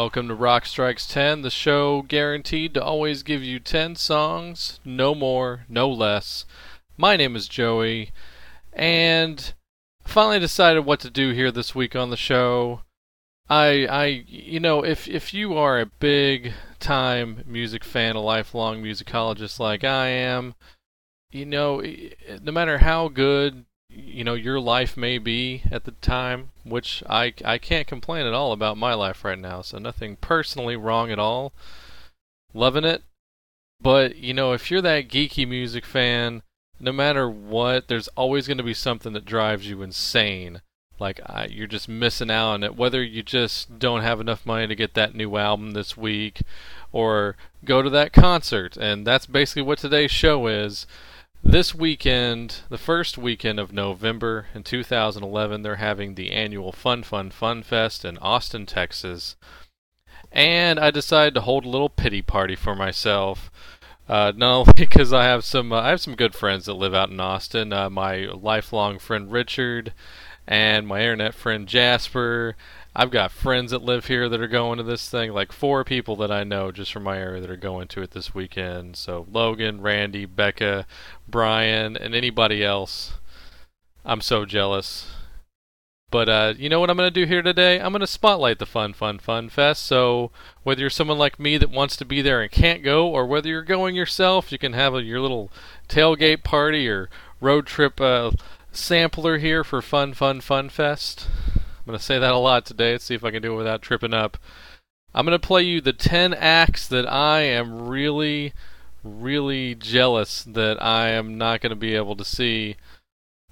Welcome to Rock Strikes 10, the show guaranteed to always give you 10 songs, no more, no less. My name is Joey, and I finally decided what to do here this week on the show. I, I, you know, if if you are a big time music fan, a lifelong musicologist like I am, you know, no matter how good you know your life may be at the time, which I I can't complain at all about my life right now. So nothing personally wrong at all. Loving it. But you know, if you're that geeky music fan, no matter what, there's always going to be something that drives you insane. Like I, you're just missing out on it. Whether you just don't have enough money to get that new album this week, or go to that concert, and that's basically what today's show is this weekend, the first weekend of November in 2011, they're having the annual Fun Fun Fun Fest in Austin, Texas. And I decided to hold a little pity party for myself. Uh, not only because I have some, uh, I have some good friends that live out in Austin. Uh, my lifelong friend Richard, and my internet friend Jasper, I've got friends that live here that are going to this thing, like four people that I know just from my area that are going to it this weekend. So Logan, Randy, Becca, Brian, and anybody else. I'm so jealous. But uh, you know what I'm going to do here today? I'm going to spotlight the Fun Fun Fun Fest. So whether you're someone like me that wants to be there and can't go, or whether you're going yourself, you can have a, your little tailgate party or road trip uh, sampler here for Fun Fun Fun Fest. I'm going to say that a lot today. Let's see if I can do it without tripping up. I'm going to play you the 10 acts that I am really, really jealous that I am not going to be able to see.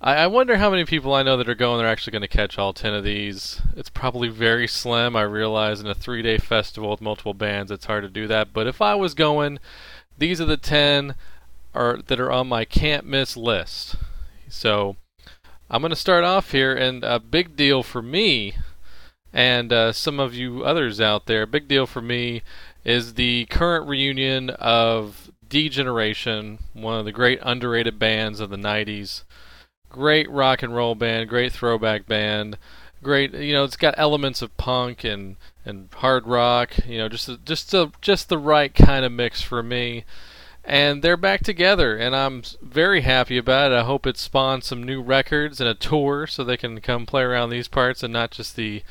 I, I wonder how many people I know that are going they are actually going to catch all 10 of these. It's probably very slim. I realize in a three day festival with multiple bands, it's hard to do that. But if I was going, these are the 10 are, that are on my can't miss list. So I'm going to start off here, and a big deal for me, and uh, some of you others out there, big deal for me is the current reunion of D Generation, one of the great underrated bands of the 90s. Great rock and roll band, great throwback band, great. You know, it's got elements of punk and and hard rock. You know, just just a, just the right kind of mix for me and they're back together, and I'm very happy about it. I hope it spawns some new records and a tour so they can come play around these parts and not just the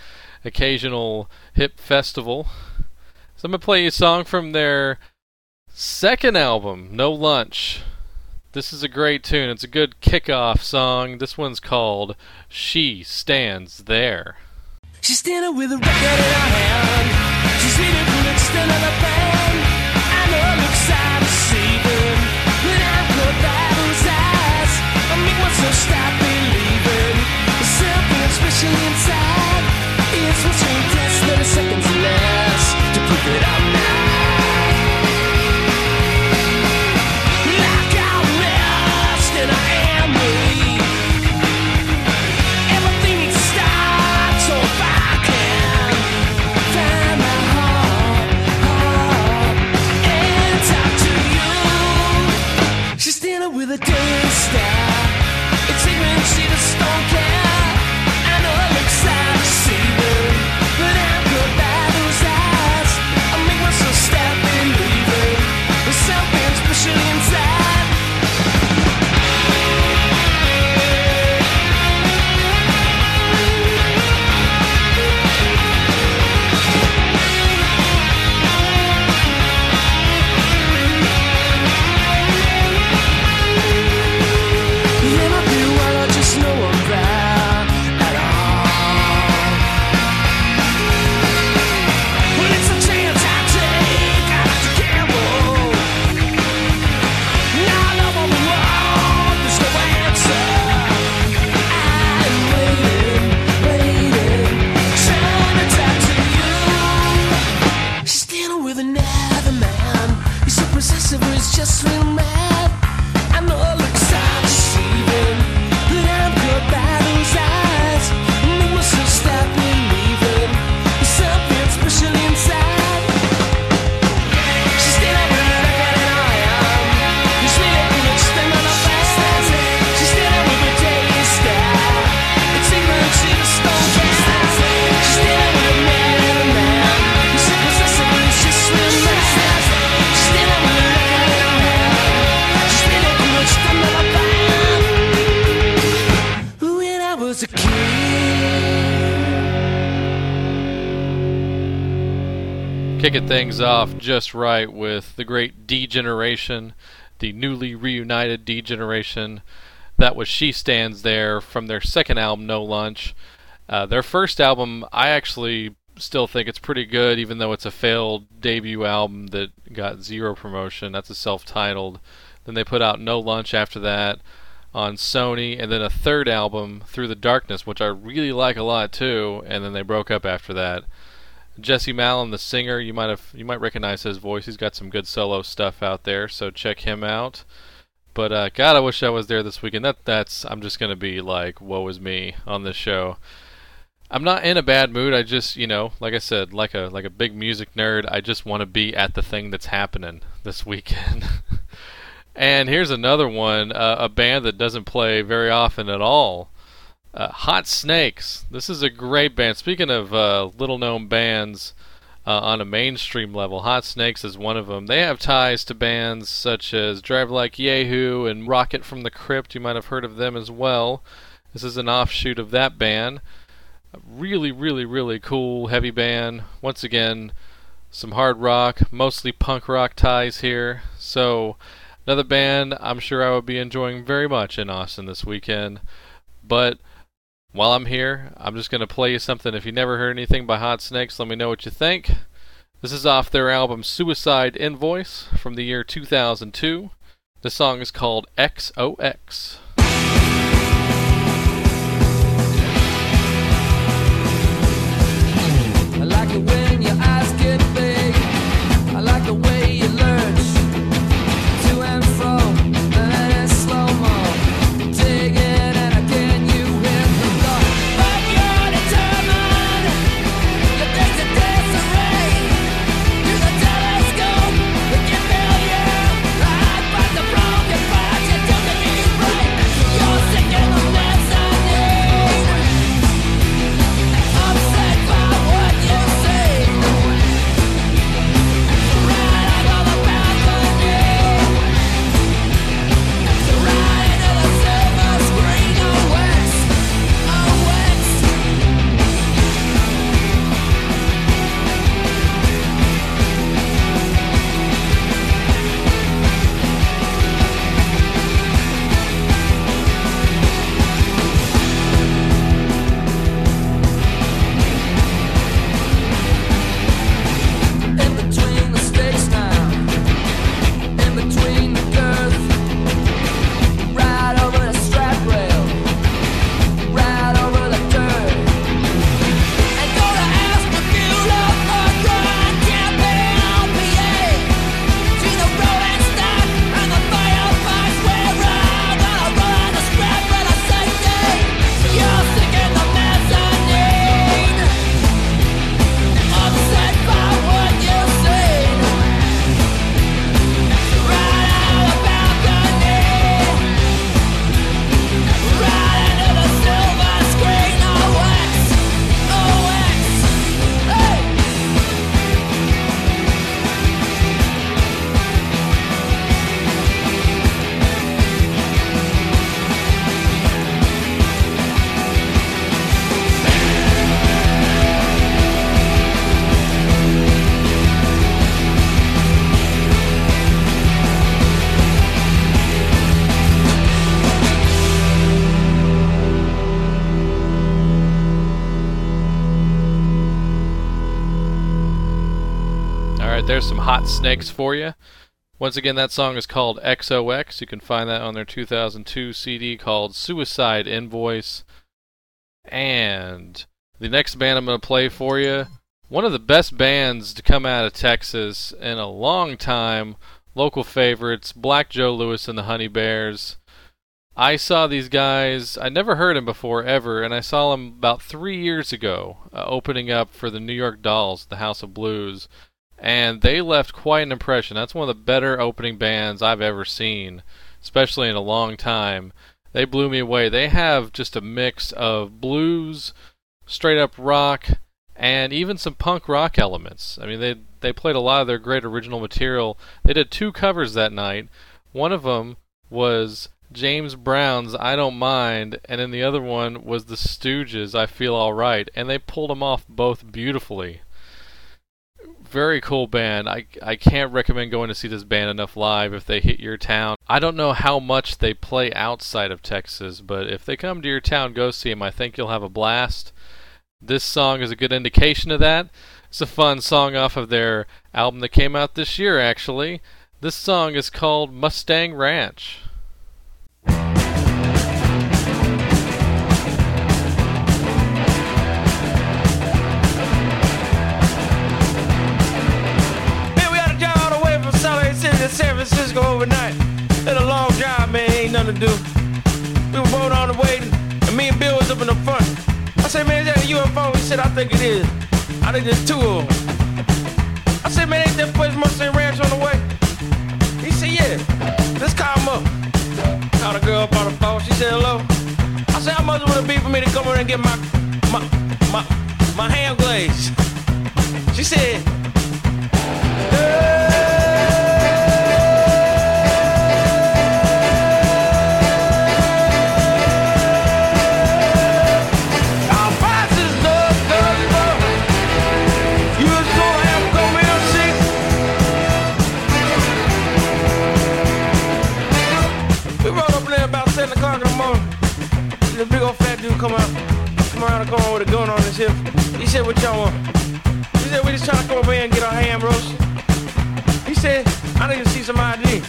occasional hip festival. So I'm gonna play you a song from their second album, No Lunch. This is a great tune. It's a good kickoff song. This one's called She Stands There. She's standing with a record in her hand. She's reading from the of the band. So stop believing. Special inside. It's what's your 30 seconds less to prove it Like things off just right with the great D Generation, the newly reunited D Generation. That was She Stands There from their second album, No Lunch. Uh, their first album, I actually still think it's pretty good, even though it's a failed debut album that got zero promotion. That's a self titled. Then they put out No Lunch after that on Sony, and then a third album, Through the Darkness, which I really like a lot too, and then they broke up after that. Jesse Malin, the singer, you might have you might recognize his voice. He's got some good solo stuff out there, so check him out. But uh, God, I wish I was there this weekend. That that's I'm just gonna be like, woe is me on this show. I'm not in a bad mood. I just, you know, like I said, like a like a big music nerd, I just want to be at the thing that's happening this weekend. And here's another one, uh, a band that doesn't play very often at all. Uh, Hot Snakes. This is a great band. Speaking of uh, little known bands uh, on a mainstream level, Hot Snakes is one of them. They have ties to bands such as Drive Like Jehu and Rocket from the Crypt. You might have heard of them as well. This is an offshoot of that band. A really, really, really cool, heavy band. Once again, some hard rock, mostly punk rock ties here. So Another band I'm sure I will be enjoying very much in Austin this weekend. But while I'm here, I'm just going to play you something. If you never heard anything by Hot Snakes, let me know what you think. This is off their album Suicide Invoice from the year 2002. The song is called XOX. Right, there's some hot snakes for you. Once again, that song is called XOX. You can find that on their 2002 CD called Suicide Invoice. And the next band I'm going to play for you, one of the best bands to come out of Texas in a long time, local favorites, Black Joe Lewis and the Honey Bears. I saw these guys, I never heard them before ever, and I saw them about three years ago, uh, opening up for the New York Dolls, the House of Blues and they left quite an impression. That's one of the better opening bands I've ever seen, especially in a long time. They blew me away. They have just a mix of blues, straight up rock, and even some punk rock elements. I mean, they they played a lot of their great original material. They did two covers that night. One of them was James Brown's I Don't Mind, and then the other one was the Stooges' I Feel Alright, and they pulled them off both beautifully very cool band. I I can't recommend going to see this band enough live if they hit your town. I don't know how much they play outside of Texas, but if they come to your town, go see them. I think you'll have a blast. This song is a good indication of that. It's a fun song off of their album that came out this year, actually. This song is called Mustang Ranch. Francisco overnight. It's a long drive, man, ain't nothing to do. We were both on the way, and me and Bill was up in the front. I said, man, is that a UFO? He said, I think it is. I think there's two of them. I said, man, ain't that place Mustang Ranch on the way? He said, yeah. Let's call him up. Called a girl up on the phone. She said, hello. I said, how much would it be for me to come over and get my, my, my, my hand glazed? She said, Our fat come out, come around the corner with a gun on his hip. He said, "What y'all want?" He said, "We just trying to come over here and get our ham roast." He said, "I need to see some ID."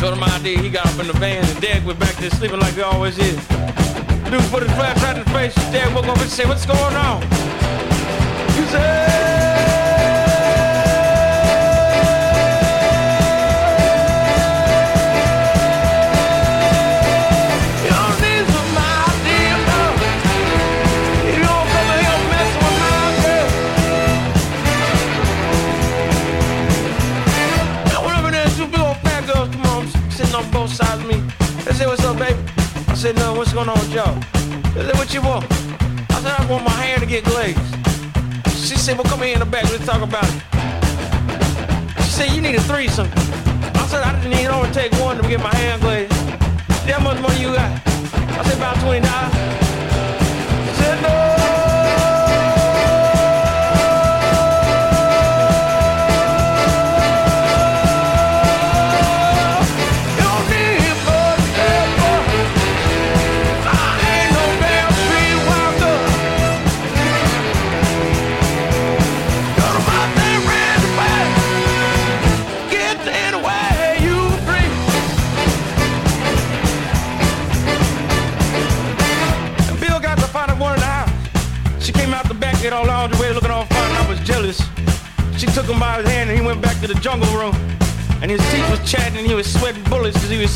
Told him ID. He got up in the van and Dad was back there sleeping like he always is. Dude put his flashlight in his face. Dad woke up and said, "What's going on?" He said. Said, no, what's going on with y'all? They said, what you want? I said, I want my hair to get glazed. She said, well, come here in the back, let's talk about it. She said, you need a threesome. I said, I didn't need, only take one to get my hair glazed. How much money you got? I said, about $20.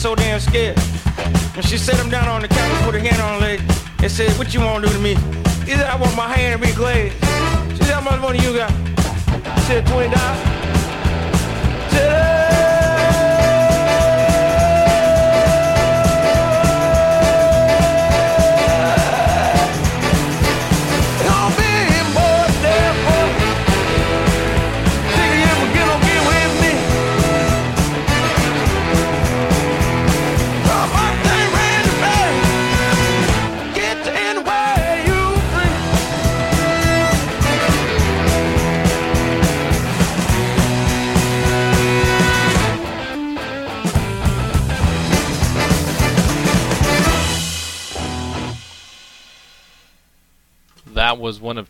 So damn scared. And she set him down on the couch, put her hand on her leg, and said, What you want to do to me? He said, I want my hand to be glazed. She said, How much money you got? He said, $20.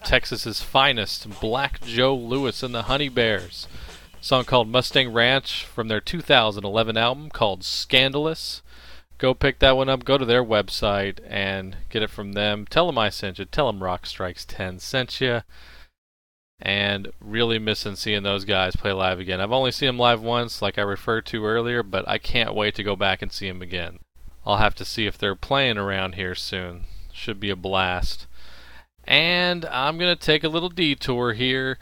Texas's finest, Black Joe Lewis and the Honey Bears. song called Mustang Ranch from their 2011 album called Scandalous. Go pick that one up. Go to their website and get it from them. Tell them I sent you. Tell them Rock Strikes 10 sent you. And really missing seeing those guys play live again. I've only seen them live once, like I referred to earlier, but I can't wait to go back and see them again. I'll have to see if they're playing around here soon. Should be a blast. And I'm going to take a little detour here.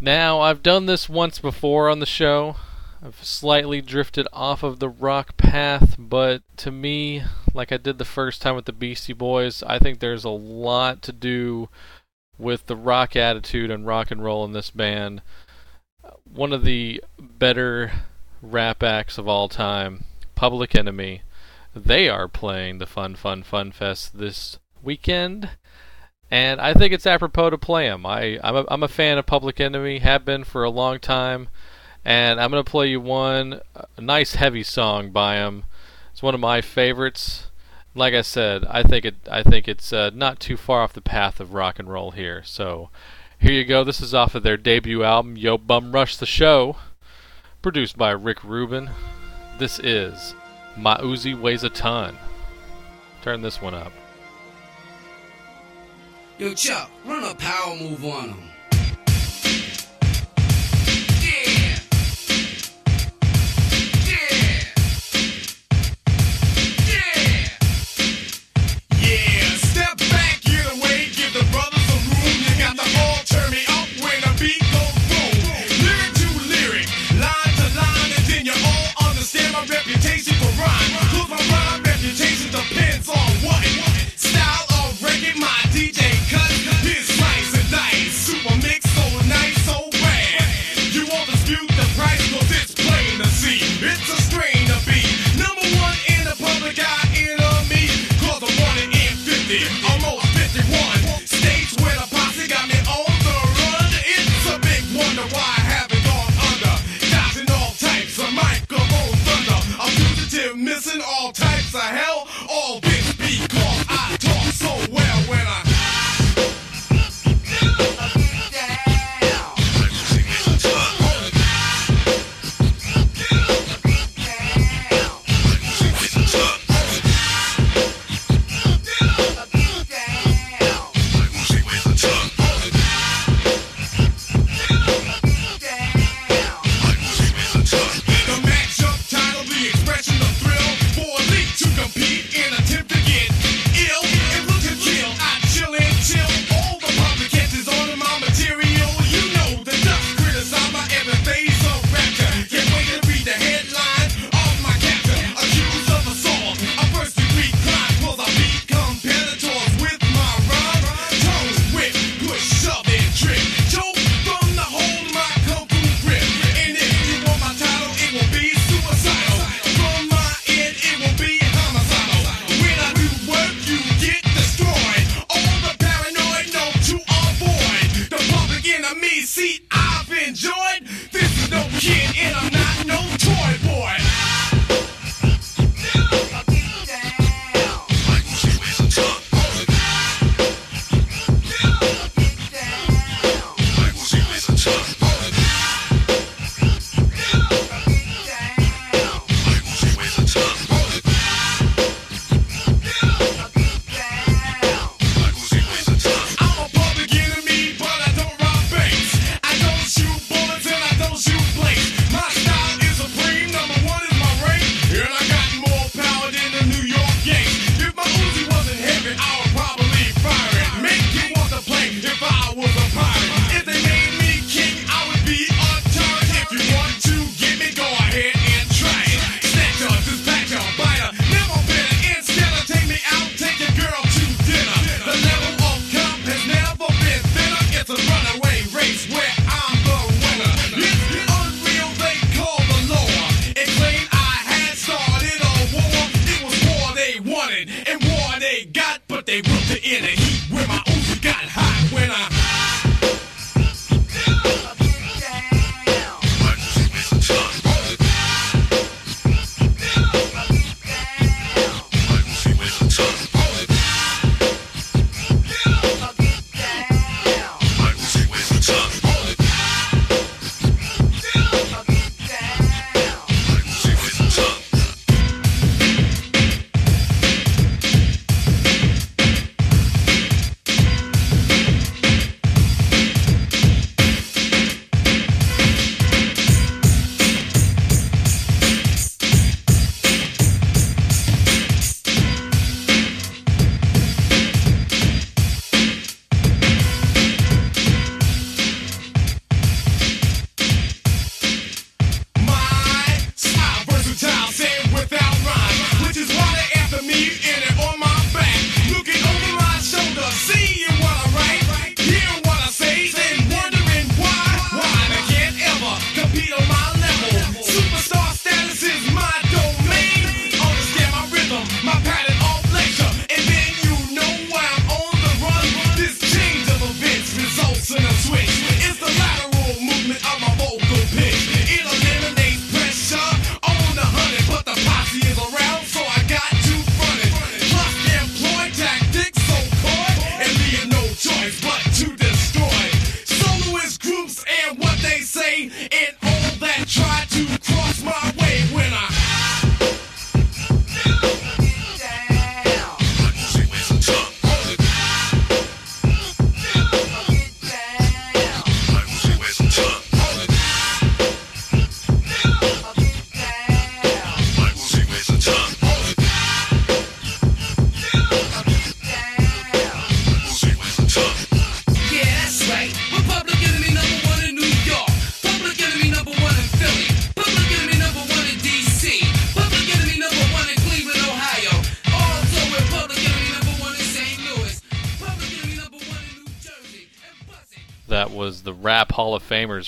Now, I've done this once before on the show. I've slightly drifted off of the rock path, but to me, like I did the first time with the Beastie Boys, I think there's a lot to do with the rock attitude and rock and roll in this band. One of the better rap acts of all time, Public Enemy, they are playing the Fun Fun Fun Fest this weekend and I think it's apropos to play them. I I'm a, I'm a fan of Public Enemy, have been for a long time, and I'm gonna play you one uh, nice heavy song by them. It's one of my favorites. Like I said, I think it I think it's uh, not too far off the path of rock and roll here. So here you go. This is off of their debut album, Yo Bum Rush the Show, produced by Rick Rubin. This is My Uzi Weighs a Ton. Turn this one up. Yo, Chuck, run a power move on him. reputation for rhyme. My rhyme reputation's a.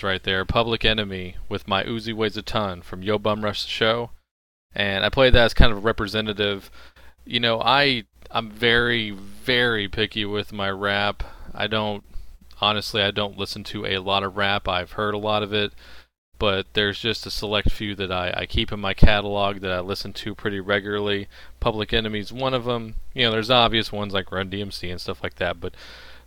Right there, Public Enemy with My Uzi Weighs a Ton from Yo Bum Rush the Show. And I played that as kind of a representative. You know, I I'm very very picky with my rap. I don't honestly I don't listen to a lot of rap. I've heard a lot of it, but there's just a select few that I, I keep in my catalog that I listen to pretty regularly. Public Enemy's one of them. You know, there's obvious ones like Run DMC and stuff like that, but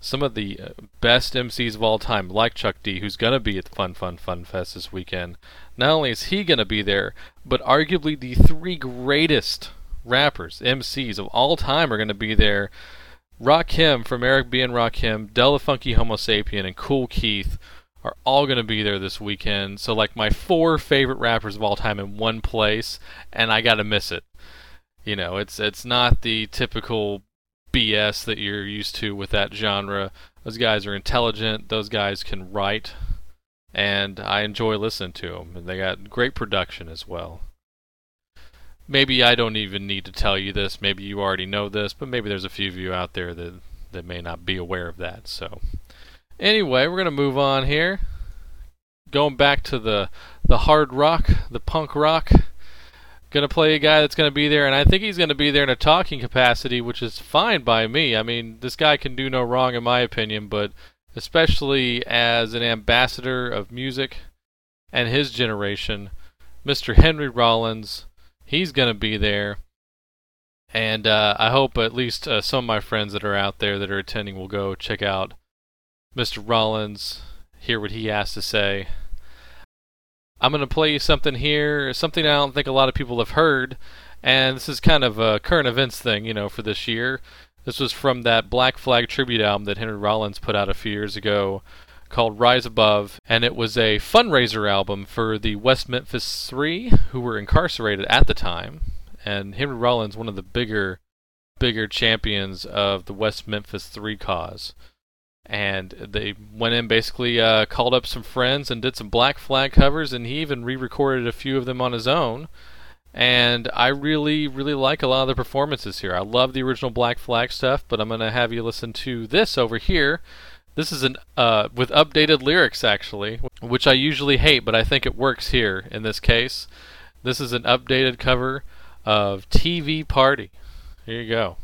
some of the uh, best MCs of all time, like Chuck D, who's going to be at Fun Fun Fun Fest this weekend. Not only is he going to be there, but arguably the three greatest rappers, MCs of all time are going to be there. Rakim from Eric B. and Rakim, Del the Funky Homosapien, and Kool Keith are all going to be there this weekend. So, like, my four favorite rappers of all time in one place, and I got to miss it. You know, it's it's not the typical BS that you're used to with that genre. Those guys are intelligent. Those guys can write, and I enjoy listening to them. And they got great production as well. Maybe I don't even need to tell you this. Maybe you already know this, but maybe there's a few of you out there that that may not be aware of that. So, anyway, we're gonna move on here. Going back to the the hard rock, the punk rock. Gonna play a guy that's gonna be there, and I think he's gonna be there in a talking capacity, which is fine by me. I mean, this guy can do no wrong in my opinion, but especially as an ambassador of music and his generation, Mr. Henry Rollins, he's gonna be there. And uh, I hope at least uh, some of my friends that are out there that are attending will go check out Mr. Rollins, hear what he has to say. I'm going to play you something here, something I don't think a lot of people have heard, and this is kind of a current events thing, you know, for this year. This was from that Black Flag tribute album that Henry Rollins put out a few years ago called Rise Above, and it was a fundraiser album for the West Memphis Three, who were incarcerated at the time. And Henry Rollins, one of the bigger, bigger champions of the West Memphis Three cause and they went in basically uh, called up some friends and did some black flag covers and he even re-recorded a few of them on his own. And i really really like a lot of the performances here. I love the original black flag stuff but i'm going to have you listen to this over here. This is an uh, with updated lyrics actually which i usually hate but i think it works here in this case. This is an updated cover of tv party. Here you go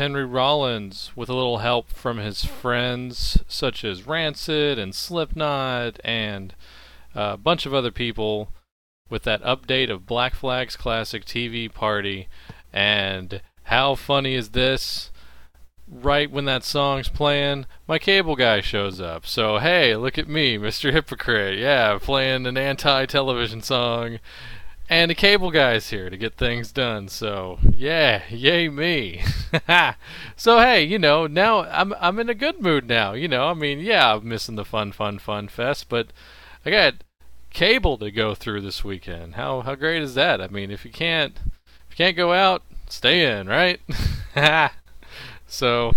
Henry Rollins with a little help from his friends such as Rancid and Slipknot and uh, a bunch of other people with that update of Black Flag's classic TV party. And how funny is this? Right when that song's playing, my cable guy shows up. So, hey, look at me, Mr. Hypocrite. Yeah, playing an anti television song and the cable guy's here to get things done. So yeah, yay me. so hey, you know now I'm I'm in a good mood now. You know, I mean yeah, I'm missing the fun, fun, fun fest, but I got cable to go through this weekend. How how great is that? I mean, if you can't if you can't go out, stay in, right? so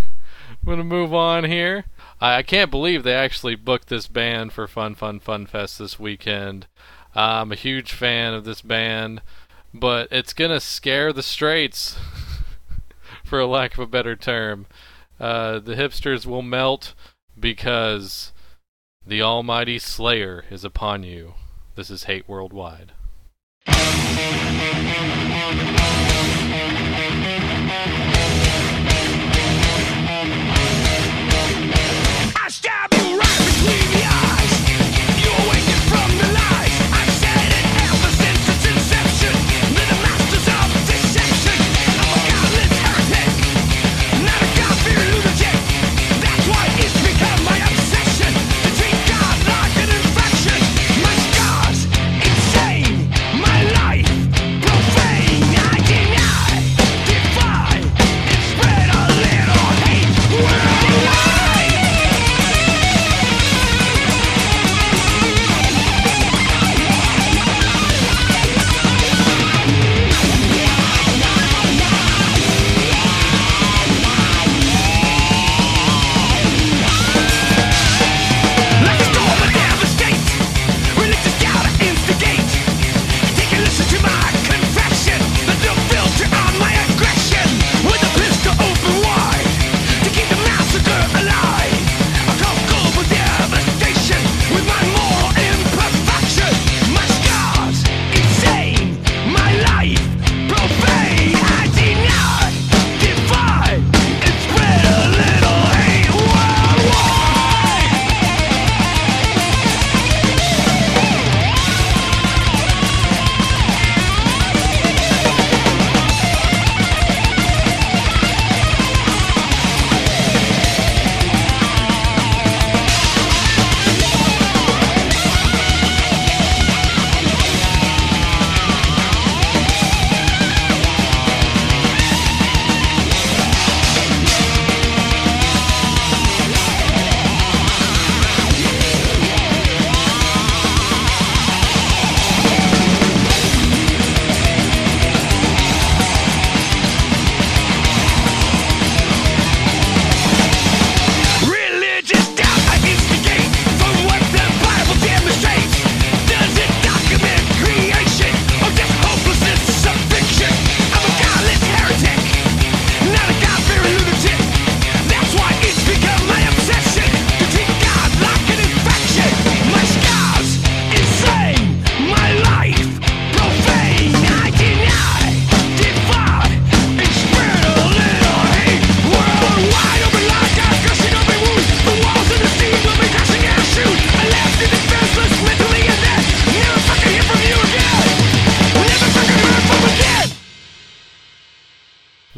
I'm gonna move on here. I, I can't believe they actually booked this band for Fun Fun Fun Fest this weekend. I'm a huge fan of this band, but it's gonna scare the straights, for a lack of a better term. Uh, the hipsters will melt because the almighty Slayer is upon you. This is Hate Worldwide.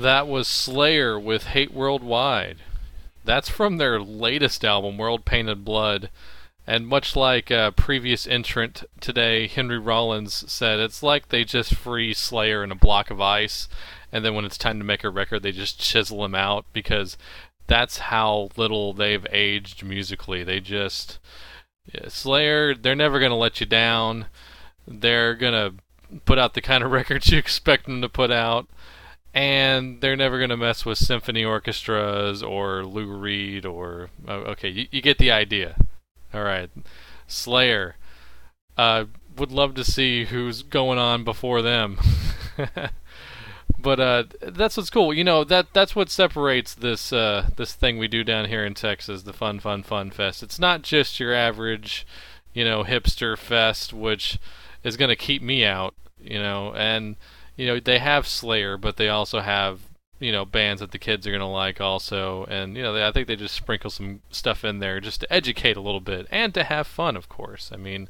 That was Slayer with Hate Worldwide. That's from their latest album, World Painted Blood. And much like a previous entrant today, Henry Rollins said, it's like they just freeze Slayer in a block of ice, and then when it's time to make a record, they just chisel him out because that's how little they've aged musically. They just. Yeah, Slayer, they're never going to let you down. They're going to put out the kind of records you expect them to put out. And they're never going to mess with symphony orchestras or Lou Reed or. oh, Okay, you, you get the idea. All right. Slayer. Uh, would love to see who's going on before them. but uh, that's what's cool. You know that that's what separates this uh, this thing we do down here in Texas, the Fun Fun Fun Fest. It's not just your average, you know, hipster fest, which is going to keep me out. You know, and you know they have Slayer, but they also have you know bands that the kids are to like also, and you know they, I think they just sprinkle some stuff in there just to educate a little bit and to have fun, of course. I mean.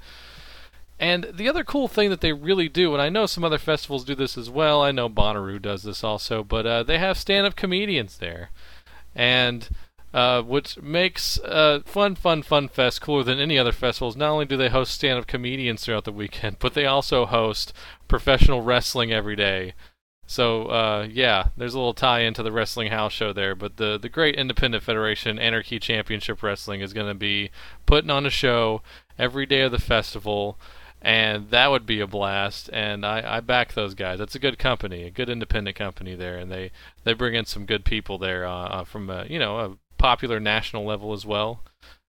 And the other cool thing that they really do, and I know some other festivals do this as well. I know Bonnaroo does this also, but uh, they have stand-up comedians there, and uh, which makes uh, Fun Fun Fun Fest cooler than any other festivals. Not only do they host stand-up comedians throughout the weekend, but they also host professional wrestling every day. So uh, yeah, there's a little tie into the wrestling house show there. But the the great independent federation, Anarchy Championship Wrestling, is going to be putting on a show every day of the festival and that would be a blast. And I, I back those guys. That's a good company, a good independent company there, and they they bring in some good people there uh, uh, from a, you know a popular national level as well.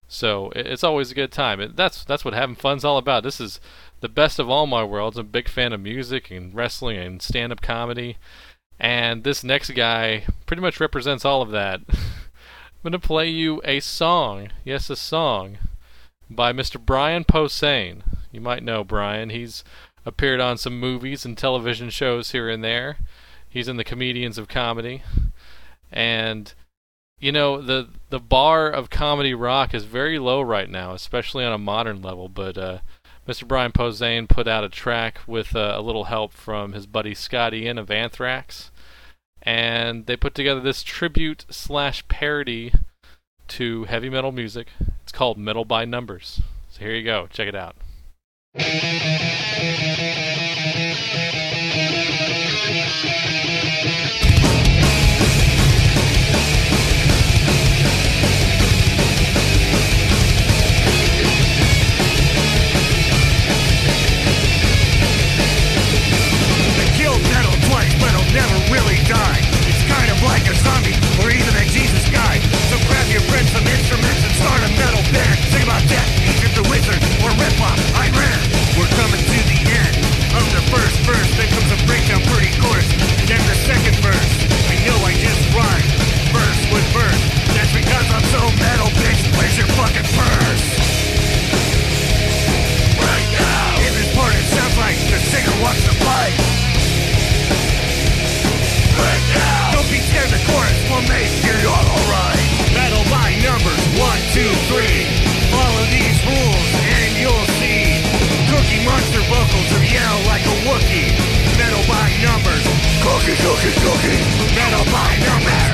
So it's always a good time. It, that's that's what having fun's all about. This is the best of all my worlds. I'm a big fan of music and wrestling and stand-up comedy, and this next guy pretty much represents all of that. I'm gonna play you a song. Yes, a song by Mr. Brian Posehn. You might know Brian. He's appeared on some movies and television shows here and there. He's in the Comedians of Comedy. And you know, the the bar of comedy rock is very low right now, especially on a modern level, but uh, Mr. Brian Posehn put out a track with uh, a little help from his buddy Scotty Ian of Anthrax, and they put together this tribute slash parody to heavy metal music. It's called Metal by Numbers. So here you go. Check it out. Die. It's kind of like a zombie, or even a Jesus guy. So grab your friends some instruments and start a metal band. Sing about death, Egypt the wizard, or Pop, Ayn We're coming to the end of the first verse. Then comes a breakdown pretty coarse. Will make all alright. Metal by numbers, one, two, three. Follow these rules and you'll see. Cookie monster vocals or yell like a Wookie. Metal by numbers. Cookie, cookie, cookie. Metal by numbers.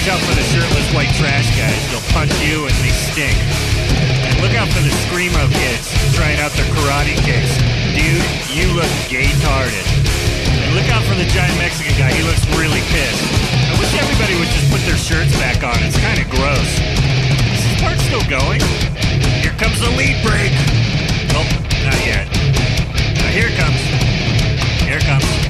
Watch out for the shirtless white trash guys. They'll punch you and they stink. And look out for the screamo kids trying out their karate kicks. Dude, you look gay-tarded. And look out for the giant Mexican guy. He looks really pissed. I wish everybody would just put their shirts back on. It's kind of gross. Is this part still going? Here comes the lead break. Nope, not yet. Now here comes. Here comes.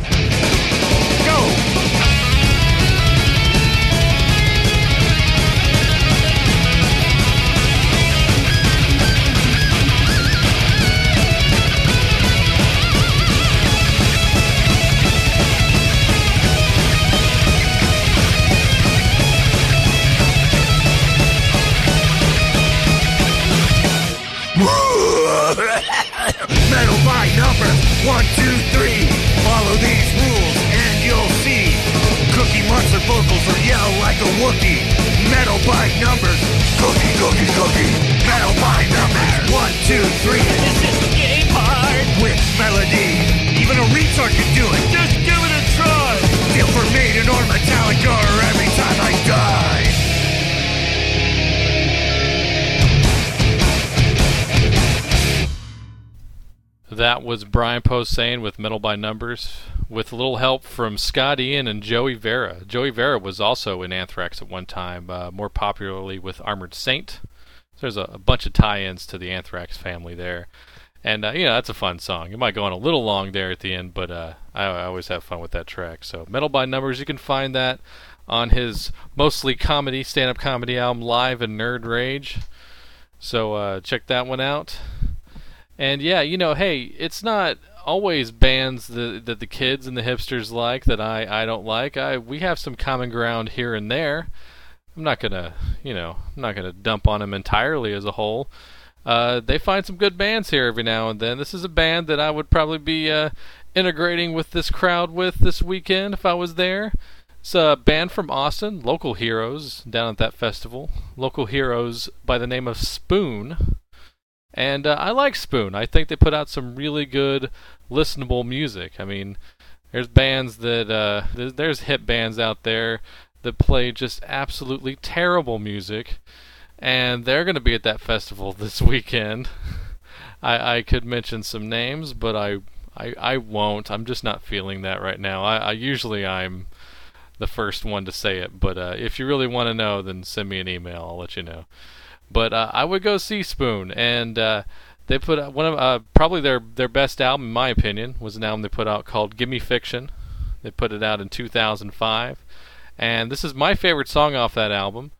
Metal by numbers, one, two, three. Follow these rules and you'll see. Cookie Monster vocals will yell like a Wookie. Metal by numbers, cookie, cookie, cookie. Metal by numbers, one, two, three. This is game part. With melody, even a retard can do it. Just give it a try. Feel for Maiden or Metallica every time I die. That was Brian Posehn with Metal by Numbers, with a little help from Scott Ian and Joey Vera. Joey Vera was also in Anthrax at one time, uh, more popularly with Armored Saint. So there's a, a bunch of tie-ins to the Anthrax family there, and uh, you know that's a fun song. It might go on a little long there at the end, but uh, I, I always have fun with that track. So Metal by Numbers, you can find that on his mostly comedy, stand-up comedy album, Live in Nerd Rage. So uh, check that one out. And yeah, you know, hey, it's not always bands that, that the kids and the hipsters like that I, I don't like. I we have some common ground here and there. I'm not gonna, you know, I'm not gonna dump on them entirely as a whole. Uh, they find some good bands here every now and then. This is a band that I would probably be uh, integrating with this crowd with this weekend if I was there. It's a band from Austin, Local Heroes, down at that festival. Local Heroes by the name of Spoon. And uh, I like Spoon. I think they put out some really good, listenable music. I mean, there's bands that uh, there's, there's hit bands out there that play just absolutely terrible music, and they're going to be at that festival this weekend. I, I could mention some names, but I, I I won't. I'm just not feeling that right now. I, I usually I'm the first one to say it, but uh, if you really want to know, then send me an email. I'll let you know. But uh, I would go see Spoon, and uh, they put out one of uh, probably their their best album, in my opinion, was an album they put out called "Gimme Fiction." They put it out in 2005, and this is my favorite song off that album.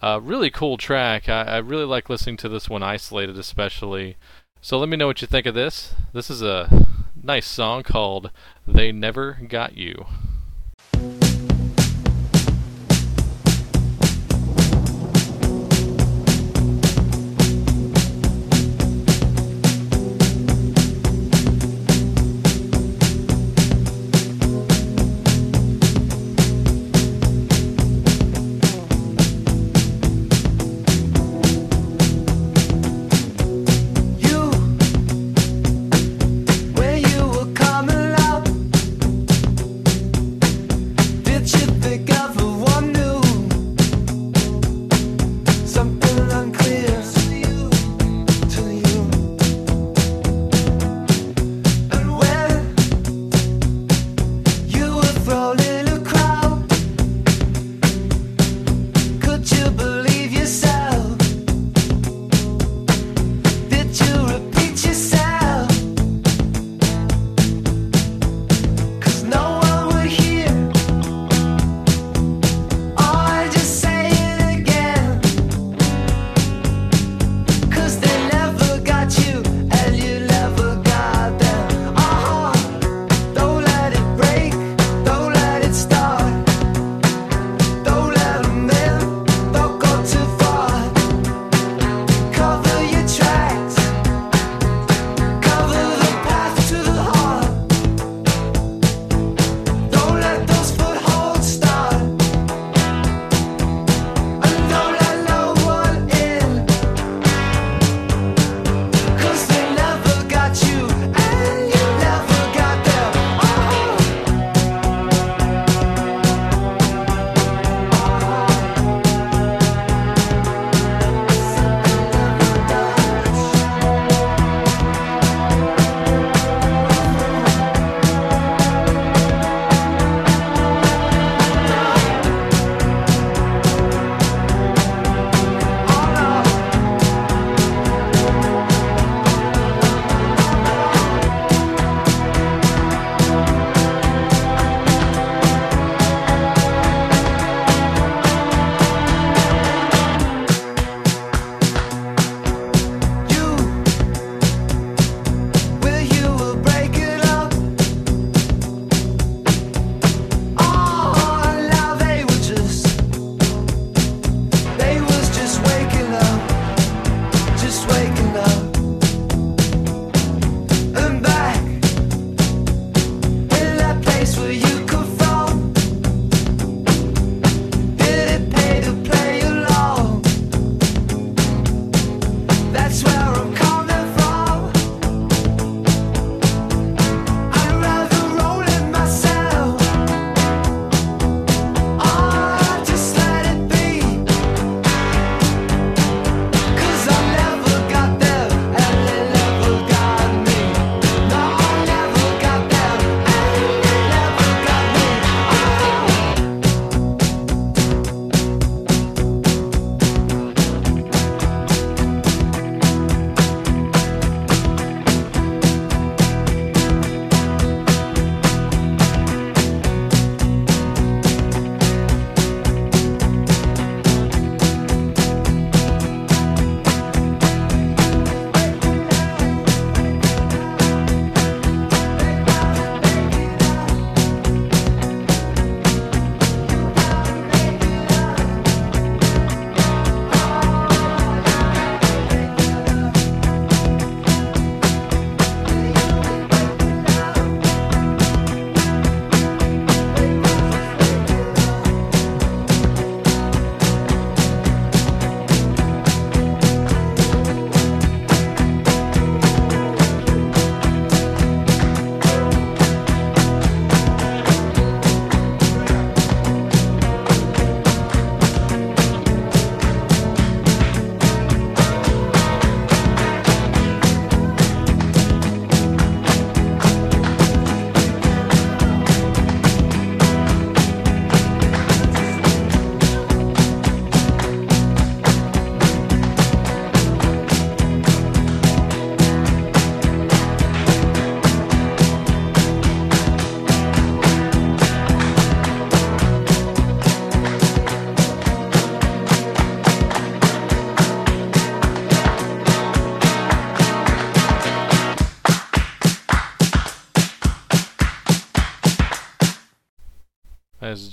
Uh, really cool track. I, I really like listening to this one isolated, especially. So let me know what you think of this. This is a nice song called "They Never Got You." You,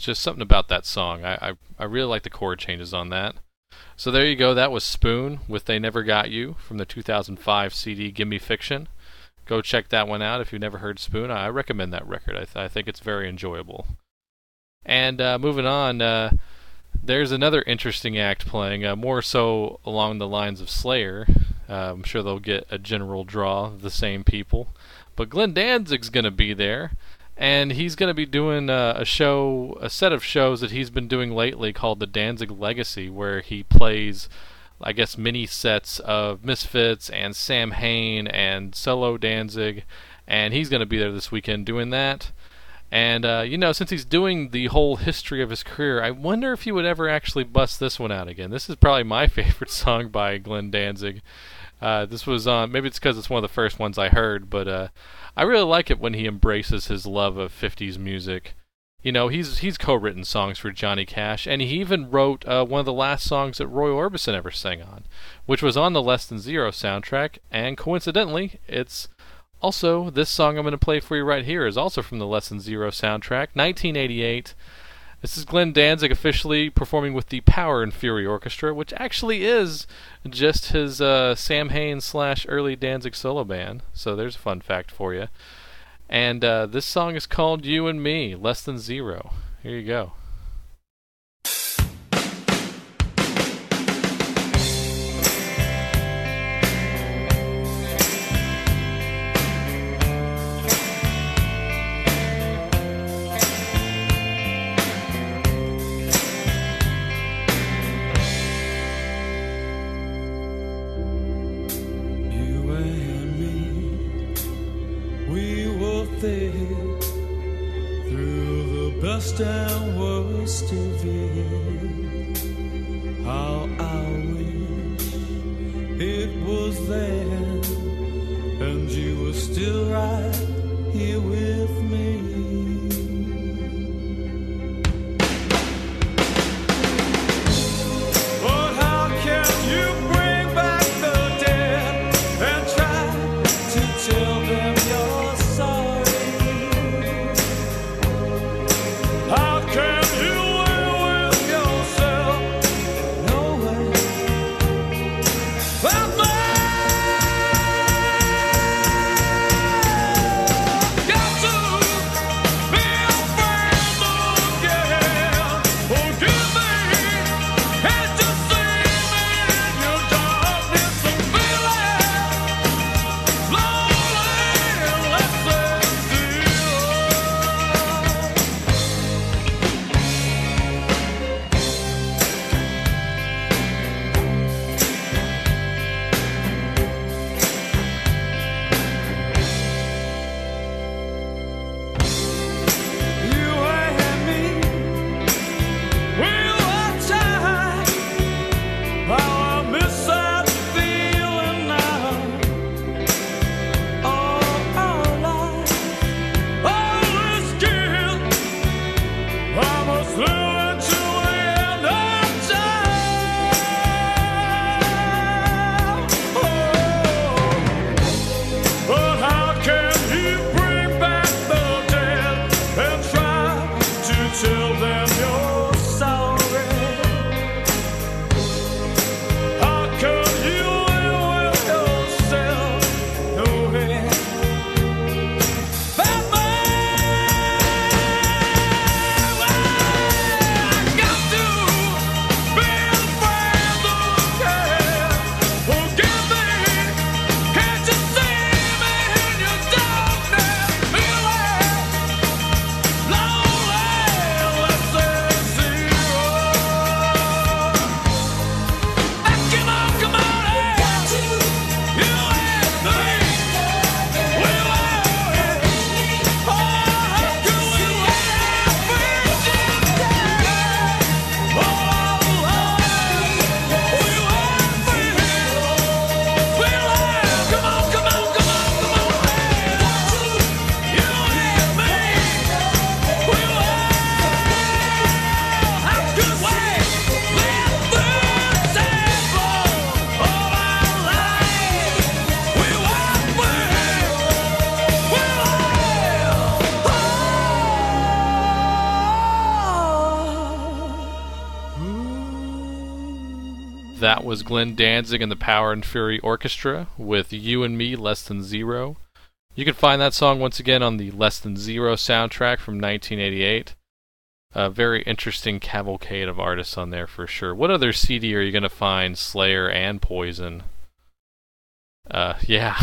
just something about that song. I, I, I really like the chord changes on that. So there you go. That was Spoon with They Never Got You from the 2005 CD Gimme Fiction. Go check that one out if you've never heard Spoon. I recommend that record. I, th- I think it's very enjoyable. And uh, moving on, uh, there's another interesting act playing, uh, more so along the lines of Slayer. Uh, I'm sure they'll get a general draw of the same people. But Glenn Danzig's going to be there, and he's going to be doing uh, a show, a set of shows that he's been doing lately called the Danzig Legacy, where he plays, I guess, mini sets of Misfits and Samhain and solo Danzig, and he's going to be there this weekend doing that. And, uh, you know, since he's doing the whole history of his career, I wonder if he would ever actually bust this one out again. This is probably my favorite song by Glenn Danzig. Uh, this was on, maybe it's because it's one of the first ones I heard, but uh, I really like it when he embraces his love of 50s music. You know, he's he's co-written songs for Johnny Cash, and he even wrote uh, one of the last songs that Roy Orbison ever sang on, which was on the Less Than Zero soundtrack, and coincidentally, it's also, this song I'm going to play for you right here is also from the Less Than Zero soundtrack, 1988. This is Glenn Danzig officially performing with the Power and Fury Orchestra, which actually is just his uh, Samhain slash early Danzig solo band. So there's a fun fact for you. And uh, this song is called You and Me, Less Than Zero. Here you go. Was Glenn Danzig and the Power and Fury Orchestra with You and Me Less Than Zero. You can find that song once again on the Less Than Zero soundtrack from 1988. A very interesting cavalcade of artists on there for sure. What other CD are you going to find Slayer and Poison? Uh, yeah.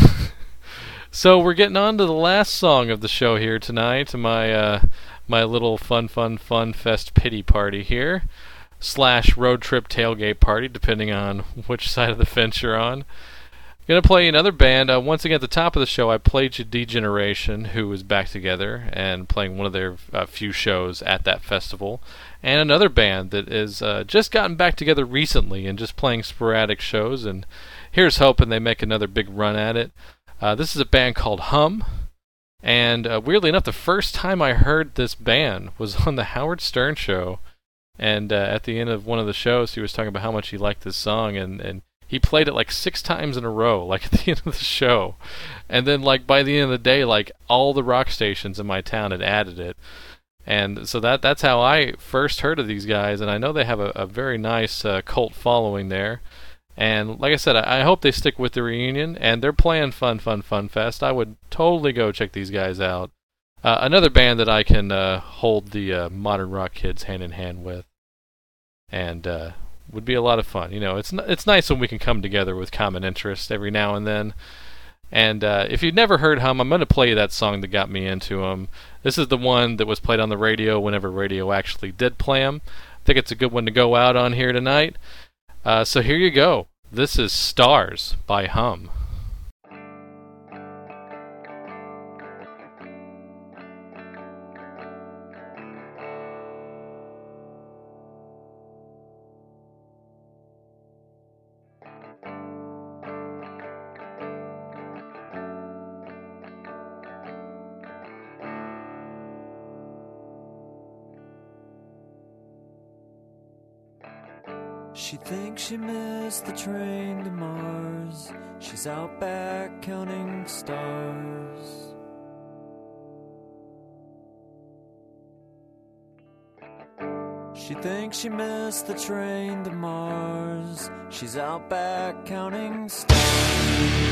so we're getting on to the last song of the show here tonight. My uh, my little fun, fun, fun fest pity party here, slash road trip tailgate party, depending on which side of the fence you're on. Gonna play another band. Uh, once again, at the top of the show, I played you D Generation, who was back together and playing one of their uh, few shows at that festival, and another band that is uh, just gotten back together recently and just playing sporadic shows. And here's hoping they make another big run at it. Uh, this is a band called Hum, and uh, weirdly enough, the first time I heard this band was on the Howard Stern show. And uh, at the end of one of the shows, he was talking about how much he liked this song, and, and he played it like six times in a row, like at the end of the show. And then, like by the end of the day, like all the rock stations in my town had added it. And so that that's how I first heard of these guys, and I know they have a, a very nice uh, cult following there. And like I said, I, I hope they stick with the reunion, and they're playing Fun Fun Fun Fest. I would totally go check these guys out. Uh, another band that I can uh, hold the uh, modern rock kids hand in hand with, and uh, would be a lot of fun. You know, it's n- it's nice when we can come together with common interests every now and then. And uh, if you've never heard Hum, I'm going to play that song that got me into them. This is the one that was played on the radio whenever radio actually did play them. I think it's a good one to go out on here tonight. Uh, so here you go. This is Stars by Hum. She missed the train to Mars. She's out back counting stars. She thinks she missed the train to Mars. She's out back counting stars.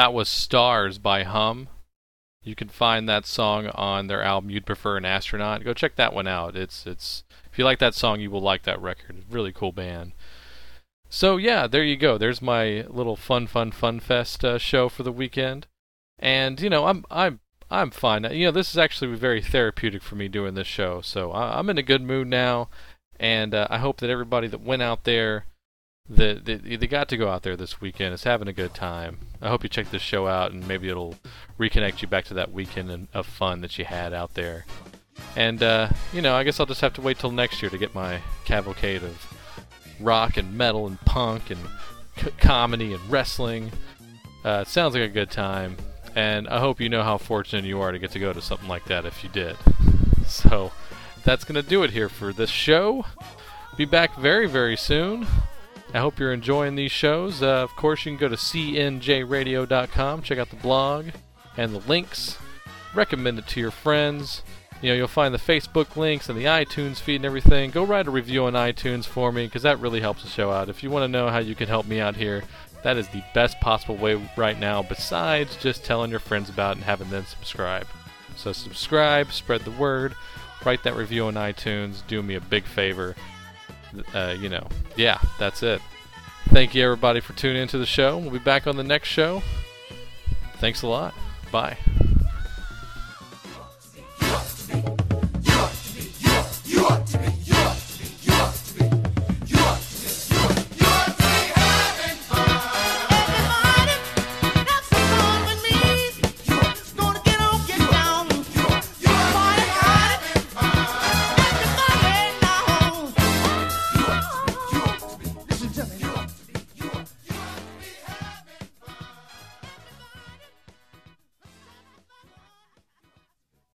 That was Stars by Hum. You can find that song on their album You'd Prefer an Astronaut. Go check that one out. It's it's if you like that song, you will like that record. Really cool band. So yeah, there you go. There's my little fun fun fun fest uh, show for the weekend. And you know, I'm I'm I'm fine. You know, this is actually very therapeutic for me doing this show. So I, I'm in a good mood now, and uh, I hope that everybody that went out there that they, they got to go out there this weekend is having a good time. I hope you check this show out and maybe it'll reconnect you back to that weekend of fun that you had out there. And uh, you know, I guess I'll just have to wait till next year to get my cavalcade of rock and metal and punk and c- comedy and wrestling. Uh, it sounds like a good time, and I hope you know how fortunate you are to get to go to something like that if you did. So that's gonna do it here for this show. Be back very very soon. I hope you're enjoying these shows. Uh, of course, you can go to cnjradio.com, check out the blog and the links. Recommend it to your friends. You know, you'll find the Facebook links and the iTunes feed and everything. Go write a review on iTunes for me because that really helps the show out. If you want to know how you can help me out here, that is the best possible way right now, besides just telling your friends about and having them subscribe. So, subscribe, spread the word, write that review on iTunes, do me a big favor uh, you know, yeah, that's it. Thank you everybody for tuning into the show. We'll be back on the next show. Thanks a lot. Bye.